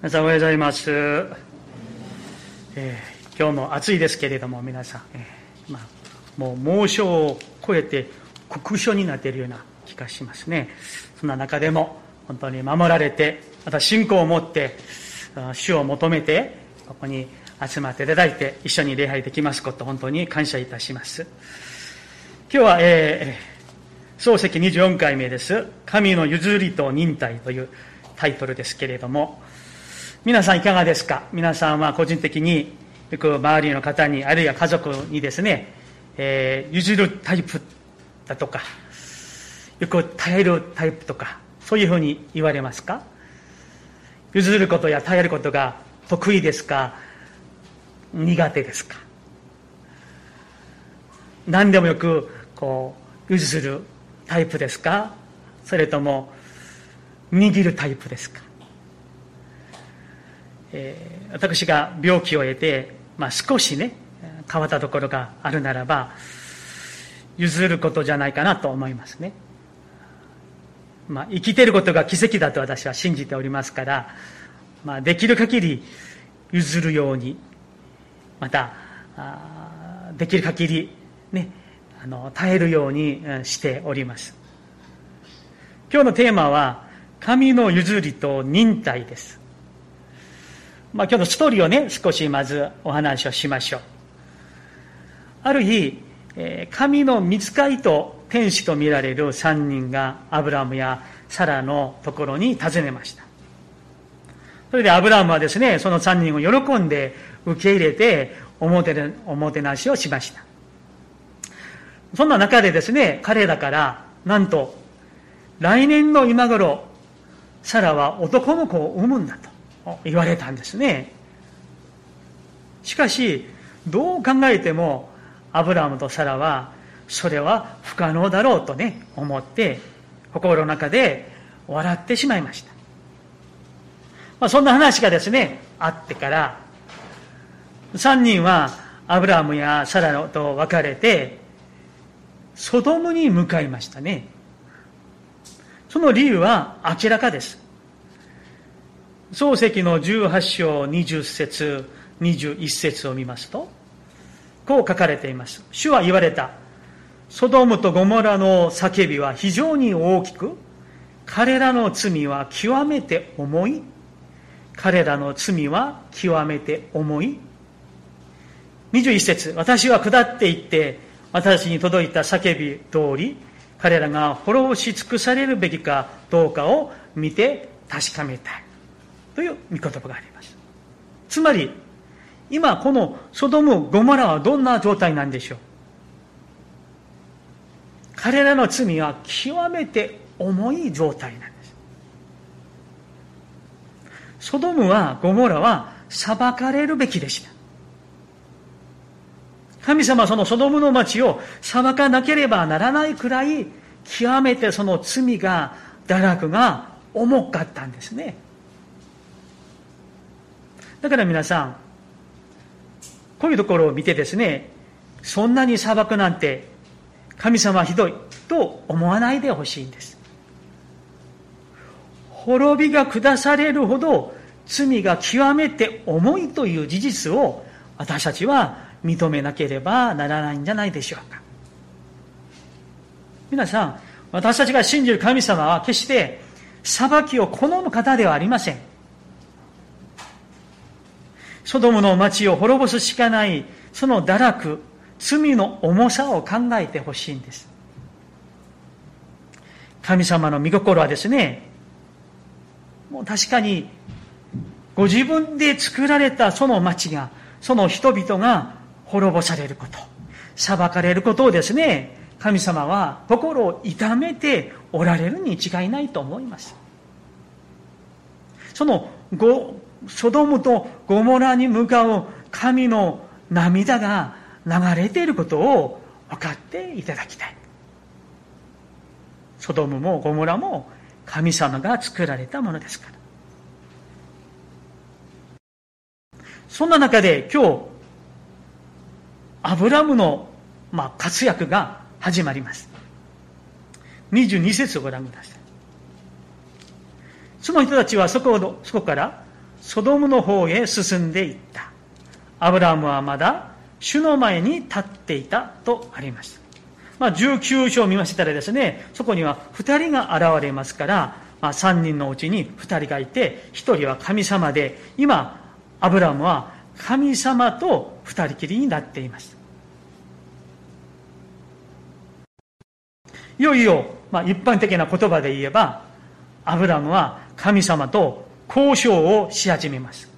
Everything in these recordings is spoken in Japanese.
皆さんおはようございます、えー、今日も暑いですけれども皆さん、えー、まあ、もう猛暑を超えて酷暑になっているような気がしますね。そんな中でも本当に守られてまた信仰を持って主を求めてここに集まっていただいて一緒に礼拝できますこと本当に感謝いたします。今日は、えー、漱石24回目です「神の譲りと忍耐」というタイトルですけれども皆さんいかがですか？皆さんは個人的によく周りの方にあるいは家族にですね、えー、譲るタイプだとかよく耐えるタイプとかそういうふうに言われますか？譲ることや耐えることが得意ですか？苦手ですか？何でもよくこう譲るタイプですか？それとも握るタイプですか？えー、私が病気を得て、まあ、少しね変わったところがあるならば譲ることじゃないかなと思いますね、まあ、生きてることが奇跡だと私は信じておりますから、まあ、できる限り譲るようにまたできる限りねあの耐えるようにしております。今日のテーマは神の譲りと忍耐です。まあ、今日のストーリーをね、少しまずお話をしましょう。ある日、神の見つかりと天使と見られる3人がアブラムやサラのところに訪ねました。それでアブラムはですね、その3人を喜んで受け入れておもておもてなしをしました。そんな中でですね、彼らから、なんと、来年の今頃、サラは男の子を産むんだと。言われたんですね。しかしどう考えてもアブラムとサラはそれは不可能だろうとね思って心の中で笑ってしまいました、まあ、そんな話がですねあってから3人はアブラムやサラと別れてソドムに向かいましたね。その理由は明らかです。漱石の18章20節21節を見ますと、こう書かれています。主は言われた。ソドムとゴモラの叫びは非常に大きく、彼らの罪は極めて重い。彼らの罪は極めて重い。21節私は下っていって、私に届いた叫び通り、彼らが滅ぼし尽くされるべきかどうかを見て確かめたい。という見言葉があります。つまり、今このソドム・ゴモラはどんな状態なんでしょう彼らの罪は極めて重い状態なんです。ソドムはゴモラは裁かれるべきでした。神様はそのソドムの町を裁かなければならないくらい極めてその罪が堕落が重かったんですね。だから皆さん、こういうところを見てですね、そんなに裁くなんて神様はひどいと思わないでほしいんです。滅びが下されるほど罪が極めて重いという事実を私たちは認めなければならないんじゃないでしょうか。皆さん、私たちが信じる神様は決して裁きを好む方ではありません。ソドムの町を滅ぼすしかない、その堕落、罪の重さを考えてほしいんです。神様の御心はですね、もう確かに、ご自分で作られたその町が、その人々が滅ぼされること、裁かれることをですね、神様は心を痛めておられるに違いないと思います。そのごソドムとゴモラに向かう神の涙が流れていることを分かっていただきたい。ソドムもゴモラも神様が作られたものですから。そんな中で今日、アブラムの、まあ、活躍が始まります。22節をご覧ください。その人たちはそこそこからソドムの方へ進んでいった。アブラムはまだ主の前に立っていたとあります。まあ、19章を見ましたらですね、そこには2人が現れますから、まあ、3人のうちに2人がいて、1人は神様で、今、アブラムは神様と2人きりになっています。いよいよ、まあ、一般的な言葉で言えば、アブラムは神様と交渉をし始めます。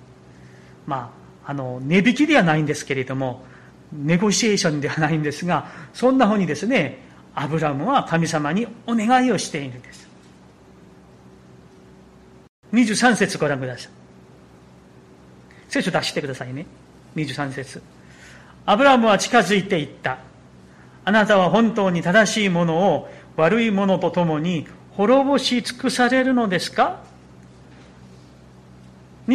まあ、あの、値引きではないんですけれども、ネゴシエーションではないんですが、そんなふうにですね、アブラムは神様にお願いをしているんです。23節ご覧ください。聖書出してくださいね。23節アブラムは近づいていった。あなたは本当に正しいものを悪いものとともに滅ぼし尽くされるのですか？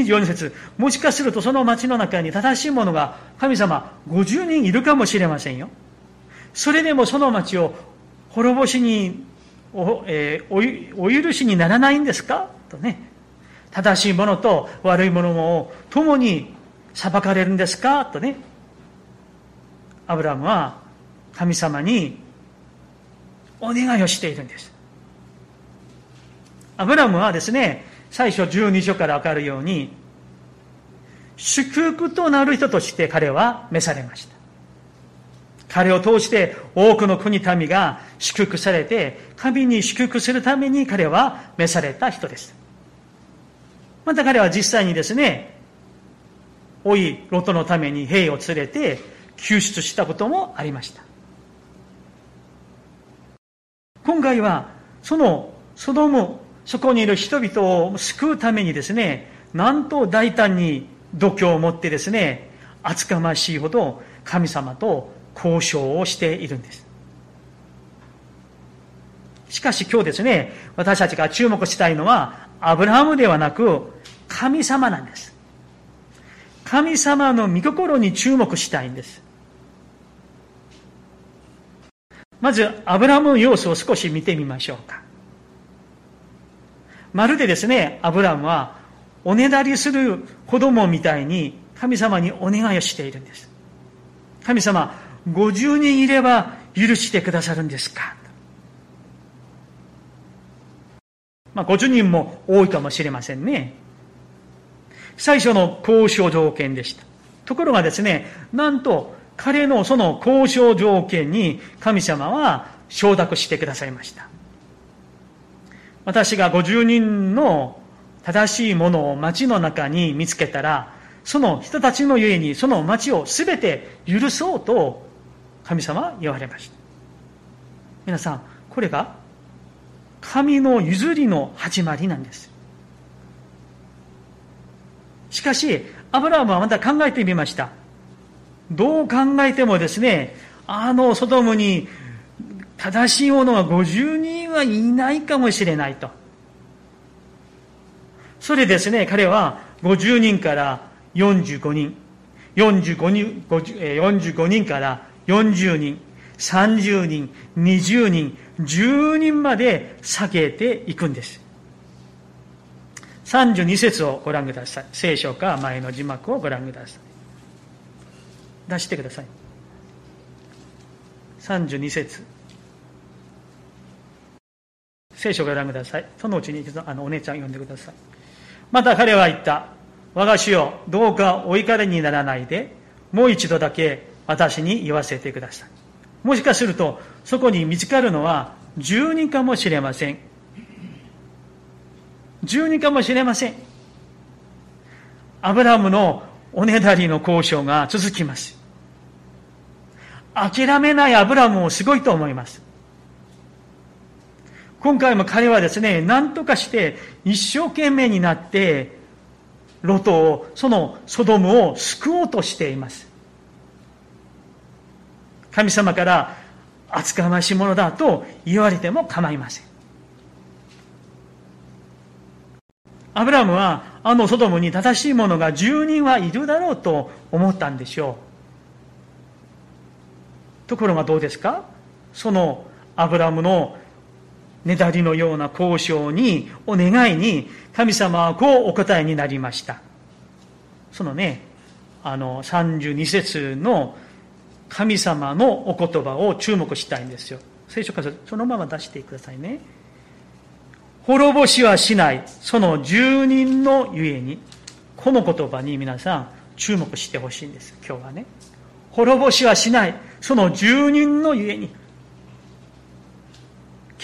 24節もしかするとその町の中に正しいものが神様50人いるかもしれませんよ。それでもその町を滅ぼしにお,、えー、お許しにならないんですか？とね。正しいものと悪いものも共に裁かれるんですか？とね。アブラムは神様にお願いをしているんです。アブラムはですね、最初12章からわかるように、祝福となる人として彼は召されました。彼を通して多くの国民が祝福されて、神に祝福するために彼は召された人です。また彼は実際にですね、老いロトのために兵を連れて救出したこともありました。今回はそのソドムそこにいる人々を救うためにですね、なんと大胆に度胸を持ってですね、厚かましいほど神様と交渉をしているんです。しかし今日ですね、私たちが注目したいのは、アブラハムではなく、神様なんです。神様の御心に注目したいんです。まず、アブラハムの様子を少し見てみましょうか。まるでですね、アブラムは、おねだりする子供みたいに神様にお願いをしているんです。神様、50人いれば許してくださるんですか？まあ、50人も多いかもしれませんね。最初の交渉条件でした。ところがですね、なんと彼のその交渉条件に神様は承諾してくださいました。私が50人の正しいものを町の中に見つけたら、その人たちのゆえにその町を全て許そうと神様は言われました。皆さん、これが神の譲りの始まりなんです。しかし、アブラハムはまた考えてみました。どう考えてもですね、あのソドムに正しい者は50人はいないかもしれないと。それですね、彼は50人から45人、45人 ,45 人から40人、30人、20人、10人まで下げていくんです。32節をご覧ください。聖書か前の字幕をご覧ください。出してください。32節聖書をご覧ください。そのうちにあのお姉ちゃん読んでください。また彼は言った。我が主よ、どうかお怒りにならないで、もう一度だけ私に言わせてください。もしかすると、そこに見つかるのは10人かもしれません。10人かもしれません。アブラムのおねだりの交渉が続きます。諦めないアブラムもすごいと思います。今回も彼はですね、何とかして一生懸命になって、ロトを、そのソドムを救おうとしています。神様から厚かましいものだと言われても構いません。アブラムはあのソドムに正しいものが10人はいるだろうと思ったんでしょう。ところがどうですか？そのアブラムのねだりのような交渉に、お願いに、神様はこうお答えになりました。そのね、あの、32節の神様のお言葉を注目したいんですよ。聖書からそのまま出してくださいね。滅ぼしはしない、その住人のゆえに、この言葉に皆さん注目してほしいんです、今日はね。滅ぼしはしない、その住人のゆえに。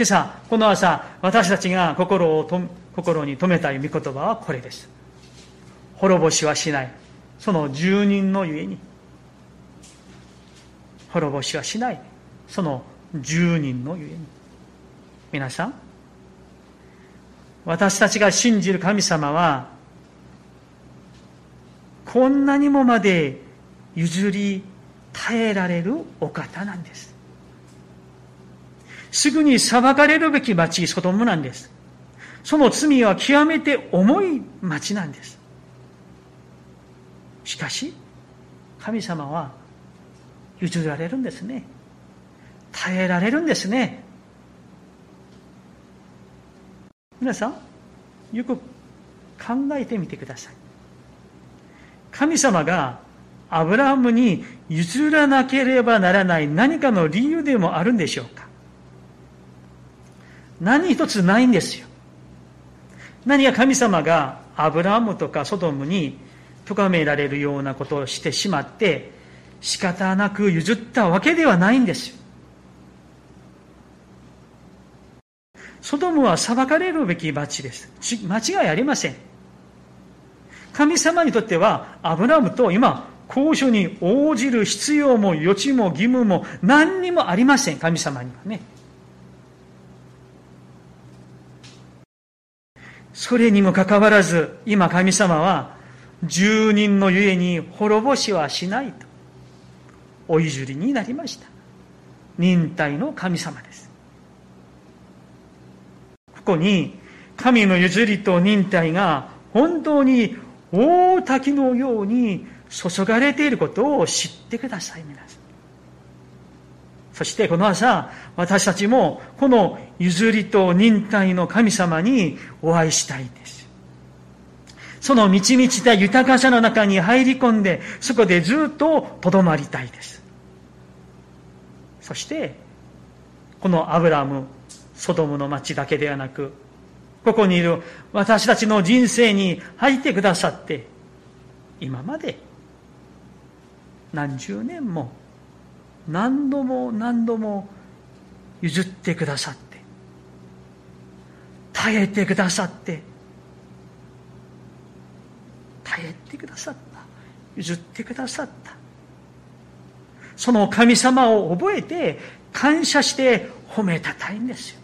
今朝、この朝、私たちが心をと心に留めたい御言葉はこれです。滅ぼしはしない、その住人のゆえに。滅ぼしはしない、その住人のゆえに。皆さん、私たちが信じる神様は、こんなにもまで譲り耐えられるお方なんです。すぐに裁かれるべき町、ソドムなんです。その罪は極めて重い町なんです。しかし、神様は譲られるんですね。耐えられるんですね。皆さん、よく考えてみてください。神様がアブラハムに譲らなければならない何かの理由でもあるんでしょうか？何一つないんですよ。何が神様がアブラハムとかソドムに咎められるようなことをしてしまって仕方なく譲ったわけではないんですよ。ソドムは裁かれるべき町です。間違いありません。神様にとっては、アブラムと今、交渉に応じる必要も余地も義務も何にもありません、神様にはね。それにもかかわらず、今神様は、住人のゆえに滅ぼしはしないと、お譲りになりました。忍耐の神様です。ここに神の譲りと忍耐が本当に大滝のように注がれていることを知ってください、皆さん。そしてこの朝、私たちもこの譲りと忍耐の神様にお会いしたいです。その満ち満ちた豊かさの中に入り込んで、そこでずっと留まりたいです。そして、このアブラム、ソドムの町だけではなく、ここにいる私たちの人生に入ってくださって、今まで何十年も何度も何度も譲ってくださって、耐えてくださって、耐えてくださった。譲ってくださった。その神様を覚えて、感謝して褒めたたいんですよ。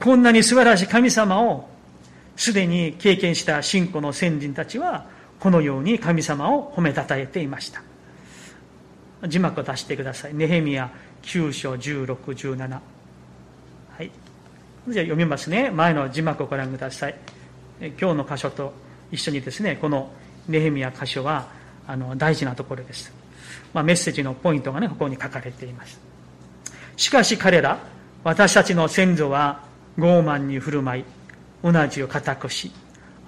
こんなに素晴らしい神様をすでに経験した信仰の先人たちはこのように神様を褒めたたえていました。字幕を出してください。ネヘミヤ9章1617はい。じゃあ読みますね。前の字幕をご覧ください。今日の箇所と一緒にですねこのネヘミヤ箇所はあの大事なところです、まあ、メッセージのポイントがねここに書かれています。しかし彼ら私たちの先祖は傲慢に振る舞い、うなじを固くし、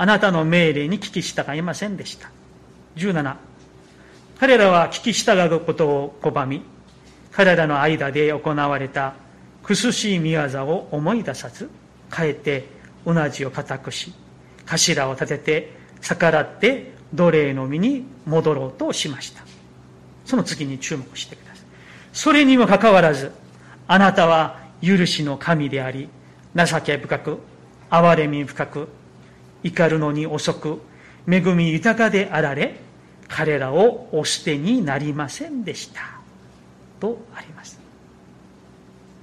あなたの命令に聞き従いませんでした。17、彼らは聞き従うことを拒み、彼らの間で行われた苦しい見業を思い出さず、かえてうなじを固くし、頭を立てて逆らって奴隷の身に戻ろうとしました。その次に注目してください。それにもかかわらず、あなたは許しの神であり、情け深く、憐れみ深く、怒るのに遅く、恵み豊かであられ、彼らをお捨てになりませんでした。とあります。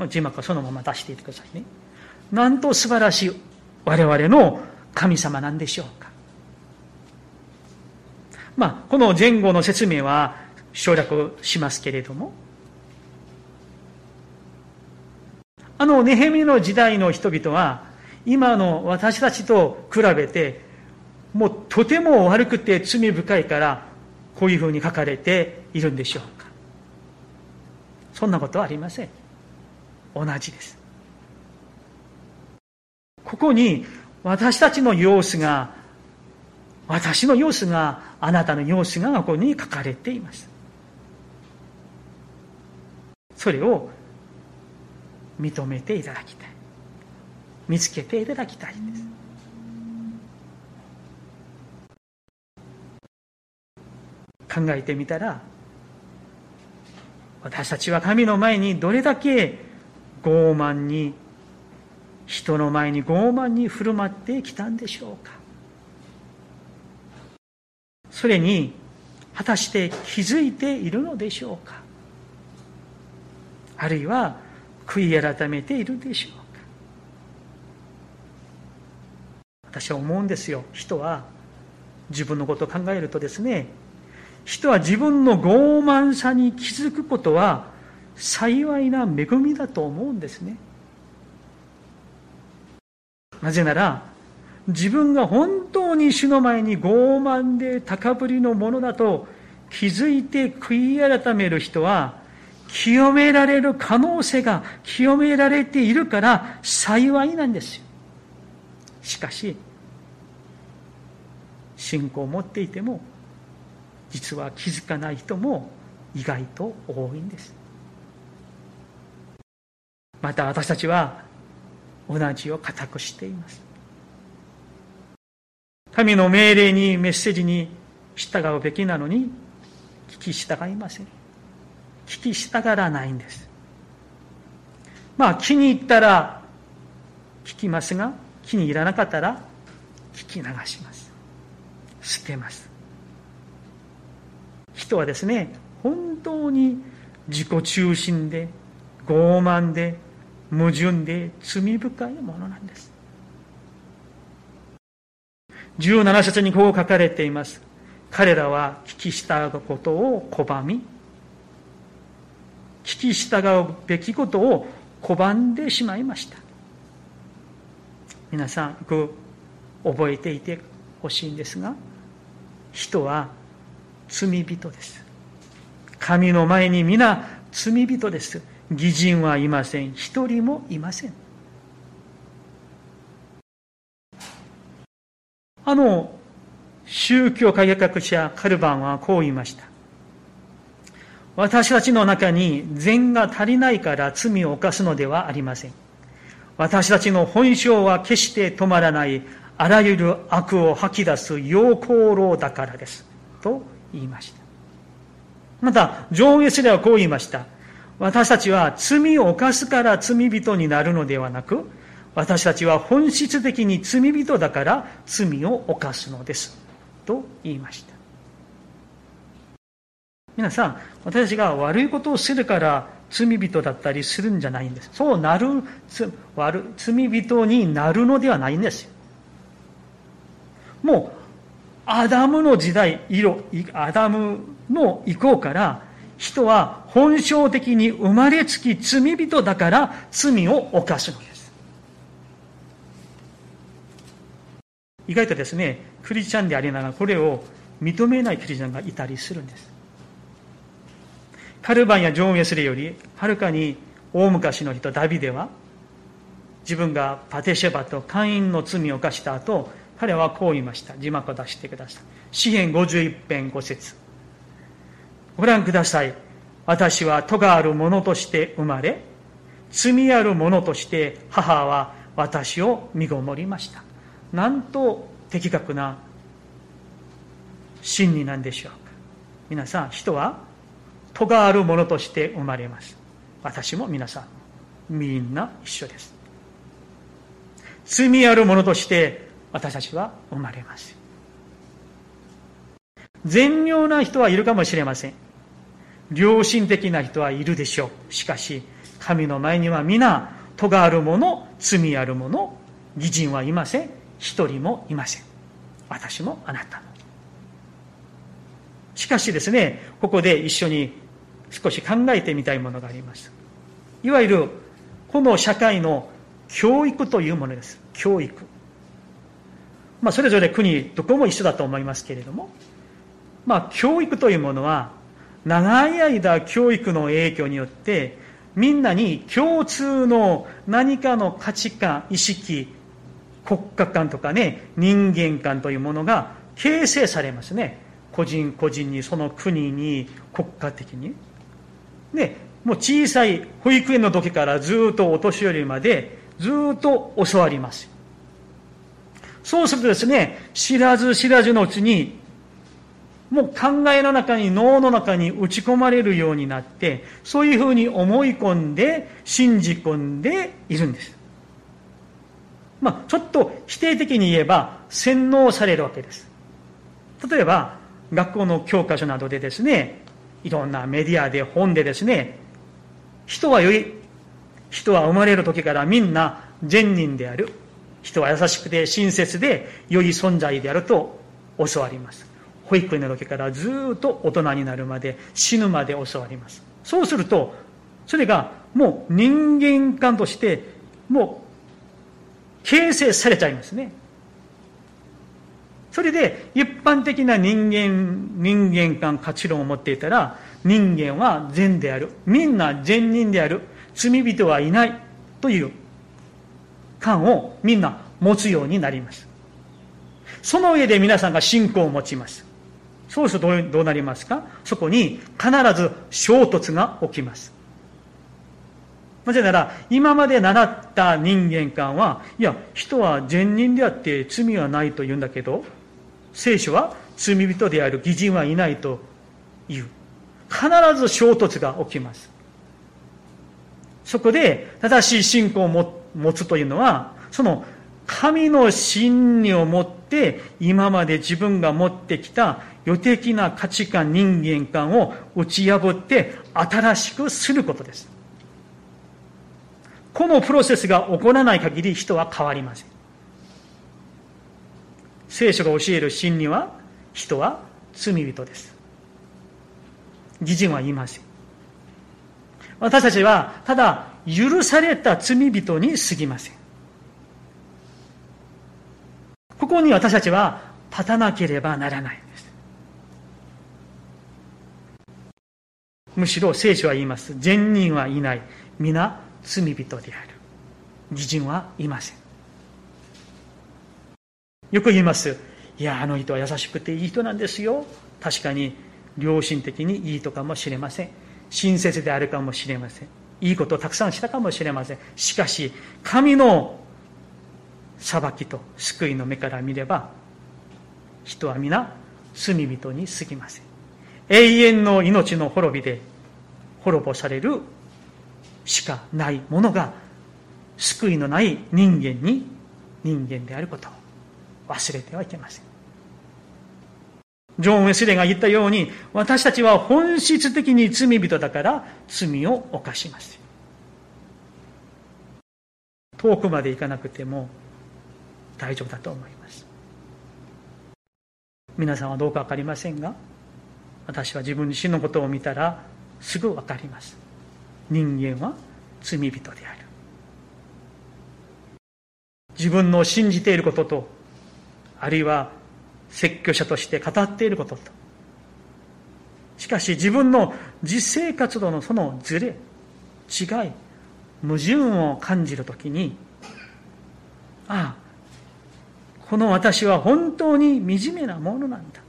字幕はそのまま出していてくださいね。なんと素晴らしい我々の神様なんでしょうか。まあ、この前後の説明は省略しますけれども、あのネヘミの時代の人々は今の私たちと比べてもうとても悪くて罪深いからこういうふうに書かれているんでしょうか。そんなことはありません。同じです。ここに私たちの様子が私の様子があなたの様子がここに書かれています。それを認めていただきたい。見つけていただきたいです。考えてみたら私たちは神の前にどれだけ傲慢に人の前に傲慢に振る舞ってきたんでしょうか。それに果たして気づいているのでしょうか。あるいは悔い改めているでしょうか私は思うんですよ。人は自分のことを考えるとですね人は自分の傲慢さに気づくことは幸いな恵みだと思うんですね。なぜなら自分が本当に主の前に傲慢で高ぶりのものだと気づいて悔い改める人は清められる可能性が清められているから幸いなんですよ。しかし信仰を持っていても実は気づかない人も意外と多いんです。また私たちは同じを固くしています。神の命令にメッセージに従うべきなのに聞き従いません。聞き従らないんです。まあ気に入ったら聞きますが気に入らなかったら聞き流します。捨てます。人はですね本当に自己中心で傲慢で矛盾で罪深いものなんです。17節にこう書かれています。彼らは聞き従うことを拒み聞き従うべきことを拒んでしまいました。皆さんよく覚えていてほしいんですが人は罪人です。神の前に皆罪人です。義人はいません。一人もいません。あの宗教改革者カルバンはこう言いました。私たちの中に善が足りないから罪を犯すのではありません。私たちの本性は決して止まらないあらゆる悪を吐き出す陽光炉だからですと言いました。また、上下すれはこう言いました。私たちは罪を犯すから罪人になるのではなく、私たちは本質的に罪人だから罪を犯すのです。と言いました。皆さん、私たちが悪いことをするから罪人だったりするんじゃないんです。そうなる、罪人になるのではないんですよ。もうアダムの時代、色、アダムの以降から、人は本性的に生まれつき罪人だから罪を犯すのです。意外とですね、クリスチャンでありながらこれを認めないクリスチャンがいたりするんです。カルバンやジョン・ウェスレよりはるかに大昔の人ダビデは自分がパテシェバと会員の罪を犯した後彼はこう言いました。字幕を出してください。詩篇51編5節ご覧ください。私は戸がある者として生まれ、罪ある者として母は私を身ごもりました。なんと的確な真理なんでしょうか。皆さん、人は戸がある者として生まれます。私も皆さん、みんな一緒です。罪ある者として私たちは生まれます。善良な人はいるかもしれません。良心的な人はいるでしょう。しかし、神の前には皆、咎ある者、罪ある者、義人はいません。一人もいません。私もあなたも。しかしですね、ここで一緒に少し考えてみたいものがあります。いわゆる、この社会の教育というものです。教育。まあ、それぞれ国どこも一緒だと思いますけれども、まあ、教育というものは長い間教育の影響によってみんなに共通の何かの価値観意識国家観とかね人間観というものが形成されますね。個人個人に、その国に、国家的に。ね、もう小さい保育園の時からずっとお年寄りまでずっと教わります。そうするとですね、知らず知らずのうちに、もう考えの中に、脳の中に打ち込まれるようになって、そういうふうに思い込んで、信じ込んでいるんです。まあ、ちょっと否定的に言えば、洗脳されるわけです。例えば、学校の教科書などでですね、いろんなメディアで本でですね、人は良い、人は生まれる時からみんな善人である。人は優しくて親切で良い存在であると教わります。保育園の時からずっと大人になるまで死ぬまで教わります。そうすると、それがもう人間観としてもう形成されちゃいますね。それで一般的な人間、人間観価値論を持っていたら、人間は善である。みんな善人である。罪人はいない。という感をみんな持つようになります。その上で皆さんが信仰を持ちます。そうするとどうなりますか？そこに必ず衝突が起きます。なぜなら、今まで習った人間観は、いや、人は善人であって罪はないと言うんだけど、聖書は罪人である義人はいないと言う。必ず衝突が起きます。そこで正しい信仰を持つというのは、その神の真理を持って今まで自分が持ってきた予的な価値観、人間観を打ち破って新しくすることです。このプロセスが起こらない限り人は変わりません。聖書が教える真理は人は罪人です。義人は言いません。私たちはただ許された罪人に過ぎません。ここに私たちは立たなければならないんです。むしろ聖書は言います。善人はいない。皆罪人である。義人はいません。よく言います。いや、あの人は優しくていい人なんですよ。確かに良心的にいいとかもしれません。親切であるかもしれません。いいことをたくさんしたかもしれません。しかし、神の裁きと救いの目から見れば、人は皆罪人に過ぎません。永遠の命の滅びで滅ぼされるしかないものが救いのない人間に人間であること忘れてはいけません。ジョン・ウェスレが言ったように、私たちは本質的に罪人だから罪を犯します。遠くまで行かなくても大丈夫だと思います。皆さんはどうか分かりませんが、私は自分自身のことを見たらすぐ分かります。人間は罪人である。自分の信じていることと、あるいは説教者として語っていることと。しかし自分の実生活とのそのズレ違い矛盾を感じるときにああこの私は本当に惨めなものなんだ。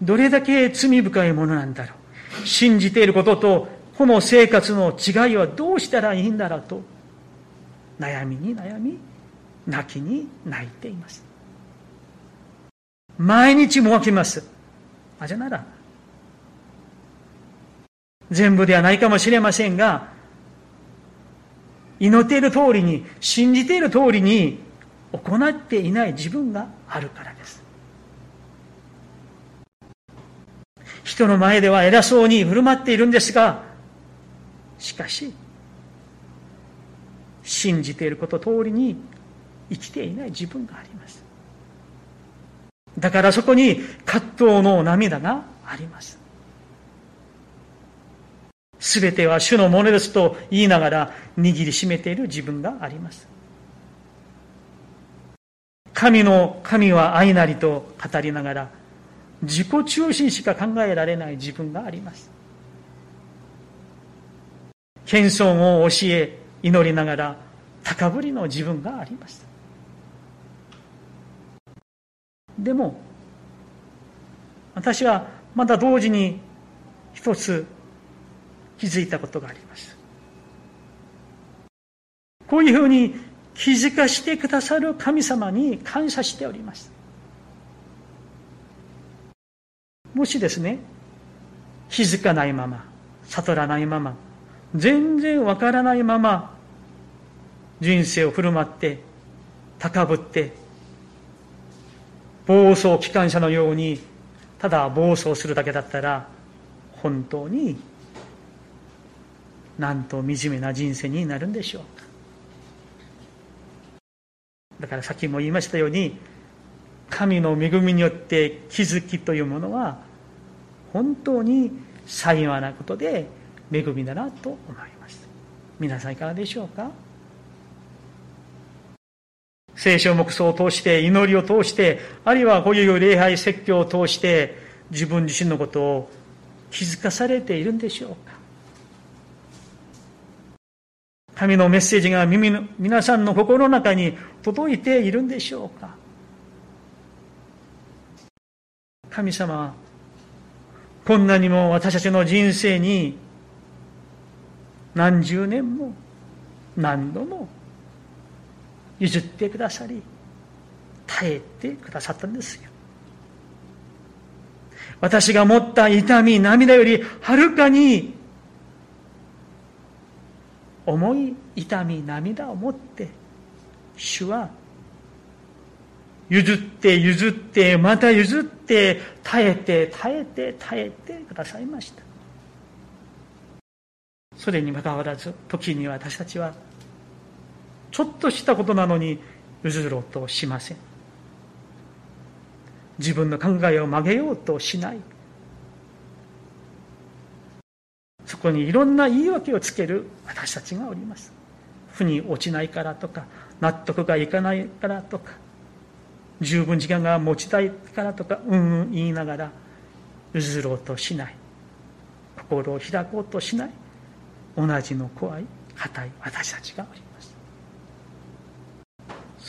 どれだけ罪深いものなんだろう。信じていることとこの生活の違いはどうしたらいいんだろうと悩みに悩み泣きに泣いています。毎日もきます。あ、じゃなら、全部ではないかもしれませんが、祈っている通りに、信じている通りに行っていない自分があるからです。人の前では偉そうに振る舞っているんですが、しかし、信じていること通りに生きていない自分があります。だからそこに葛藤の涙があります。すべては主のものですと言いながら握りしめている自分があります。神の神は愛なりと語りながら自己中心しか考えられない自分があります。謙遜を教え祈りながら高ぶりの自分があります。でも、私はまだ同時に一つ気づいたことがあります。こういうふうに気づかしてくださる神様に感謝しております。もしですね、気づかないまま、悟らないまま、全然わからないまま、人生を振る舞って、高ぶって、暴走機関車のように、ただ暴走するだけだったら、本当に、なんと惨めな人生になるんでしょうか。だからさっきも言いましたように、神の恵みによって気づきというものは、本当に幸いなことで恵みだなと思います。皆さんいかがでしょうか聖書目想を通して、祈りを通して、あるいはこういう礼拝説教を通して、自分自身のことを気づかされているんでしょうか。神のメッセージが耳の皆さんの心の中に届いているんでしょうか。神様こんなにも私たちの人生に何十年も何度も譲ってくださり耐えてくださったんですよ。私が持った痛み涙よりはるかに重い痛み涙を持って主は譲って譲ってまた譲って耐えて耐えて耐えてくださいました。それにもかかわらず時に私たちはちょっとしたことなのに譲ろうとしません。自分の考えを曲げようとしない。そこにいろんな言い訳をつける私たちがおります。腑に落ちないからとか納得がいかないからとか十分時間が持ちたいからとかうんうん言いながら譲ろうとしない。心を開こうとしない。同じの怖い硬い私たちがおります。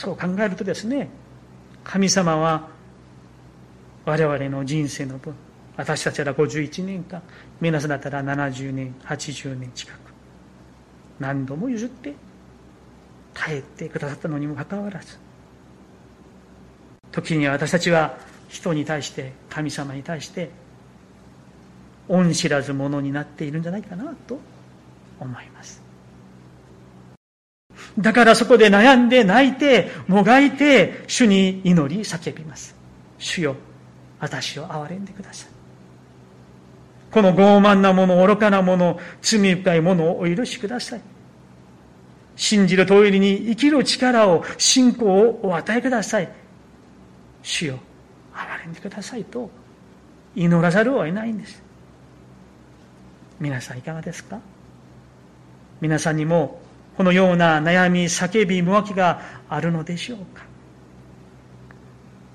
そう考えるとですね神様は我々の人生の分私たちは51年間皆さんだったら70年80年近く何度も譲って耐えてくださったのにもかかわらず時には私たちは人に対して神様に対して恩知らず者になっているんじゃないかなと思います。だからそこで悩んで泣いてもがいて主に祈り叫びます主よ私を憐れんでくださいこの傲慢なもの、愚かなもの、罪深いものをお許しください。信じる通りに生きる力を、信仰をお与えください。主よ、憐れんでくださいと祈らざるを得ないんです。皆さんいかがですか？皆さんにもこのような悩み、叫び、もがきがあるのでしょうか。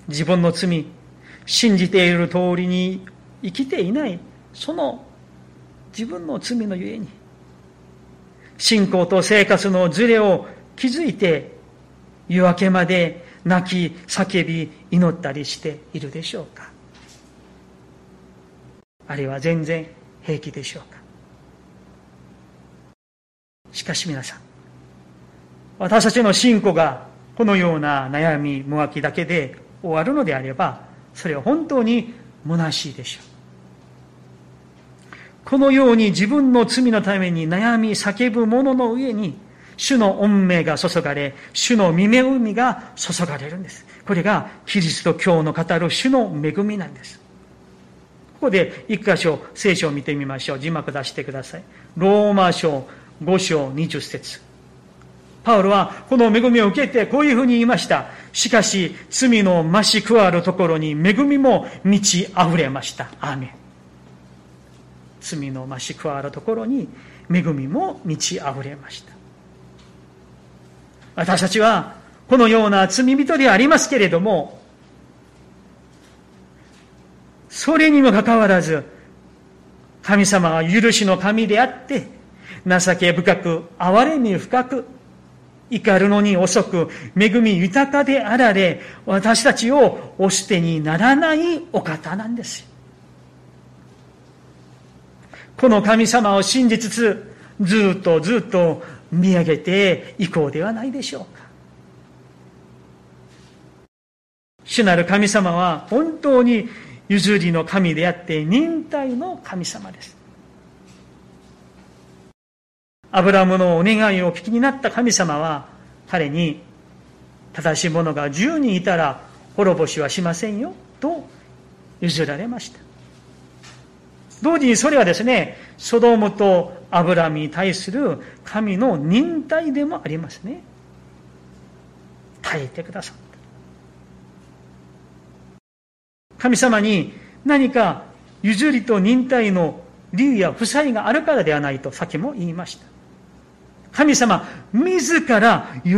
自分の罪、信じている通りに生きていないその自分の罪のゆえに信仰と生活のズレを気づいて夜明けまで泣き叫び祈ったりしているでしょうか。あるいは全然平気でしょうか。しかし皆さん私たちの信仰がこのような悩みもがきだけで終わるのであればそれは本当に虚しいでしょうこのように自分の罪のために悩み叫ぶ者の上に、主の恩命が注がれ、主の見恵みが注がれるんです。これがキリスト教の語る主の恵みなんです。ここで一箇所聖書を見てみましょう。字幕出してください。ローマ書5章20節パウロはこの恵みを受けてこういうふうに言いました。しかし罪の増し加わるところに恵みも満ち溢れました。アーメン。罪の増し加わるところに恵みも満ち溢れました私たちはこのような罪人でありますけれどもそれにもかかわらず神様は許しの神であって情け深く憐れみ深く怒るのに遅く、恵み豊かであられ、私たちをお捨てにならないお方なんですこの神様を信じつつ、ずっとずっと見上げていこうではないでしょうか。主なる神様は本当に譲りの神であって忍耐の神様です。アブラムのお願いをお聞きになった神様は彼に正しい者が10人いたら滅ぼしはしませんよと譲られました。同時にそれはですね、ソドムとアブラムに対する神の忍耐でもありますね。耐えてくださった。神様に何か譲りと忍耐の理由や負債があるからではないとさっきも言いました。神様、自ら喜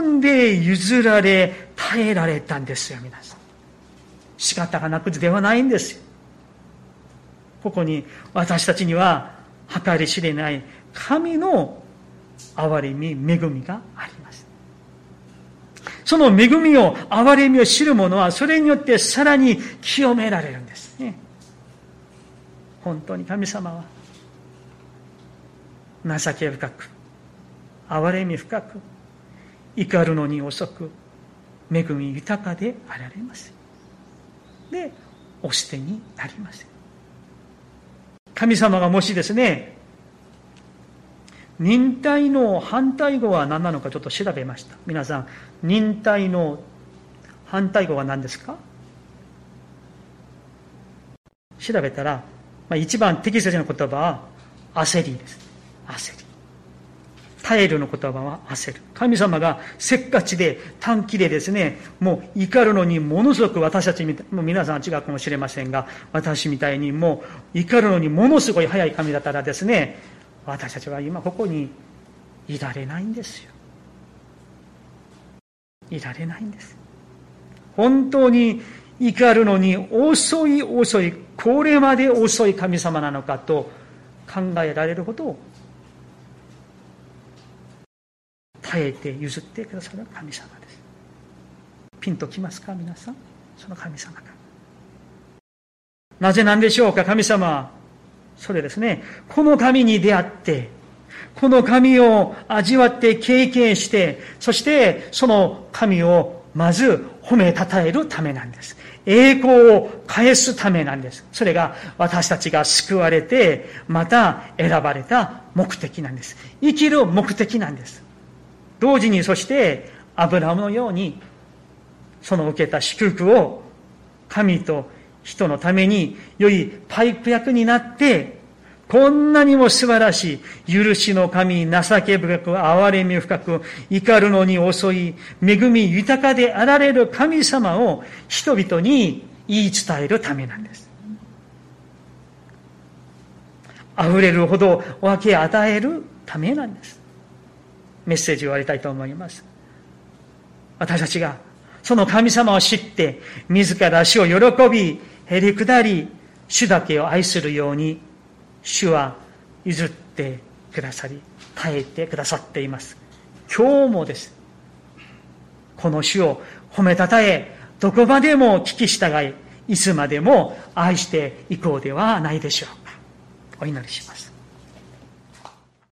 んで譲られ、耐えられたんですよ、皆さん。仕方がなくではないんですよ。ここに私たちには計り知れない神の憐れみ、恵みがあります。その恵みを、憐れみを知る者は、それによってさらに清められるんですね。本当に神様は、情け深く、憐れみ深く、怒るのに遅く、恵み豊かであられます。で、お捨てになりません。神様がもしですね、忍耐の反対語は何なのかちょっと調べました。皆さん、忍耐の反対語は何ですか？調べたら、まあ、一番適切な言葉は焦りです。焦り。耐えるの言葉は焦る。神様がせっかちで短期でですね、もう怒るのにものすごく私たちみたい、もう皆さん違うかもしれませんが、私みたいにもう怒るのにものすごい早い神だったらですね、私たちは今ここにいられないんですよ。いられないんです。本当に怒るのに遅い遅い、これまで遅い神様なのかと考えられるほど耐えて譲ってくださる神様です。ピンときますか皆さん？その神様が。なぜなんでしょうか神様？それですね。この神に出会って、この神を味わって経験して、そしてその神をまず褒めたたえるためなんです。栄光を返すためなんです。それが私たちが救われて、また選ばれた目的なんです。生きる目的なんです。同時にそしてアブラハムのようにその受けた祝福を神と人のために良いパイプ役になってこんなにも素晴らしい許しの神、情け深く、憐れみ深く、怒るのに遅い、恵み豊かであられる神様を人々に言い伝えるためなんです。溢れるほど分け与えるためなんです。メッセージを終わりたいと思います。私たちがその神様を知って、自ら死を喜び、へり下り、主だけを愛するように、主は譲ってくださり、耐えてくださっています。今日もです。この主を褒めたたえ、どこまでも聞き従い、いつまでも愛していこうではないでしょうか。お祈りします。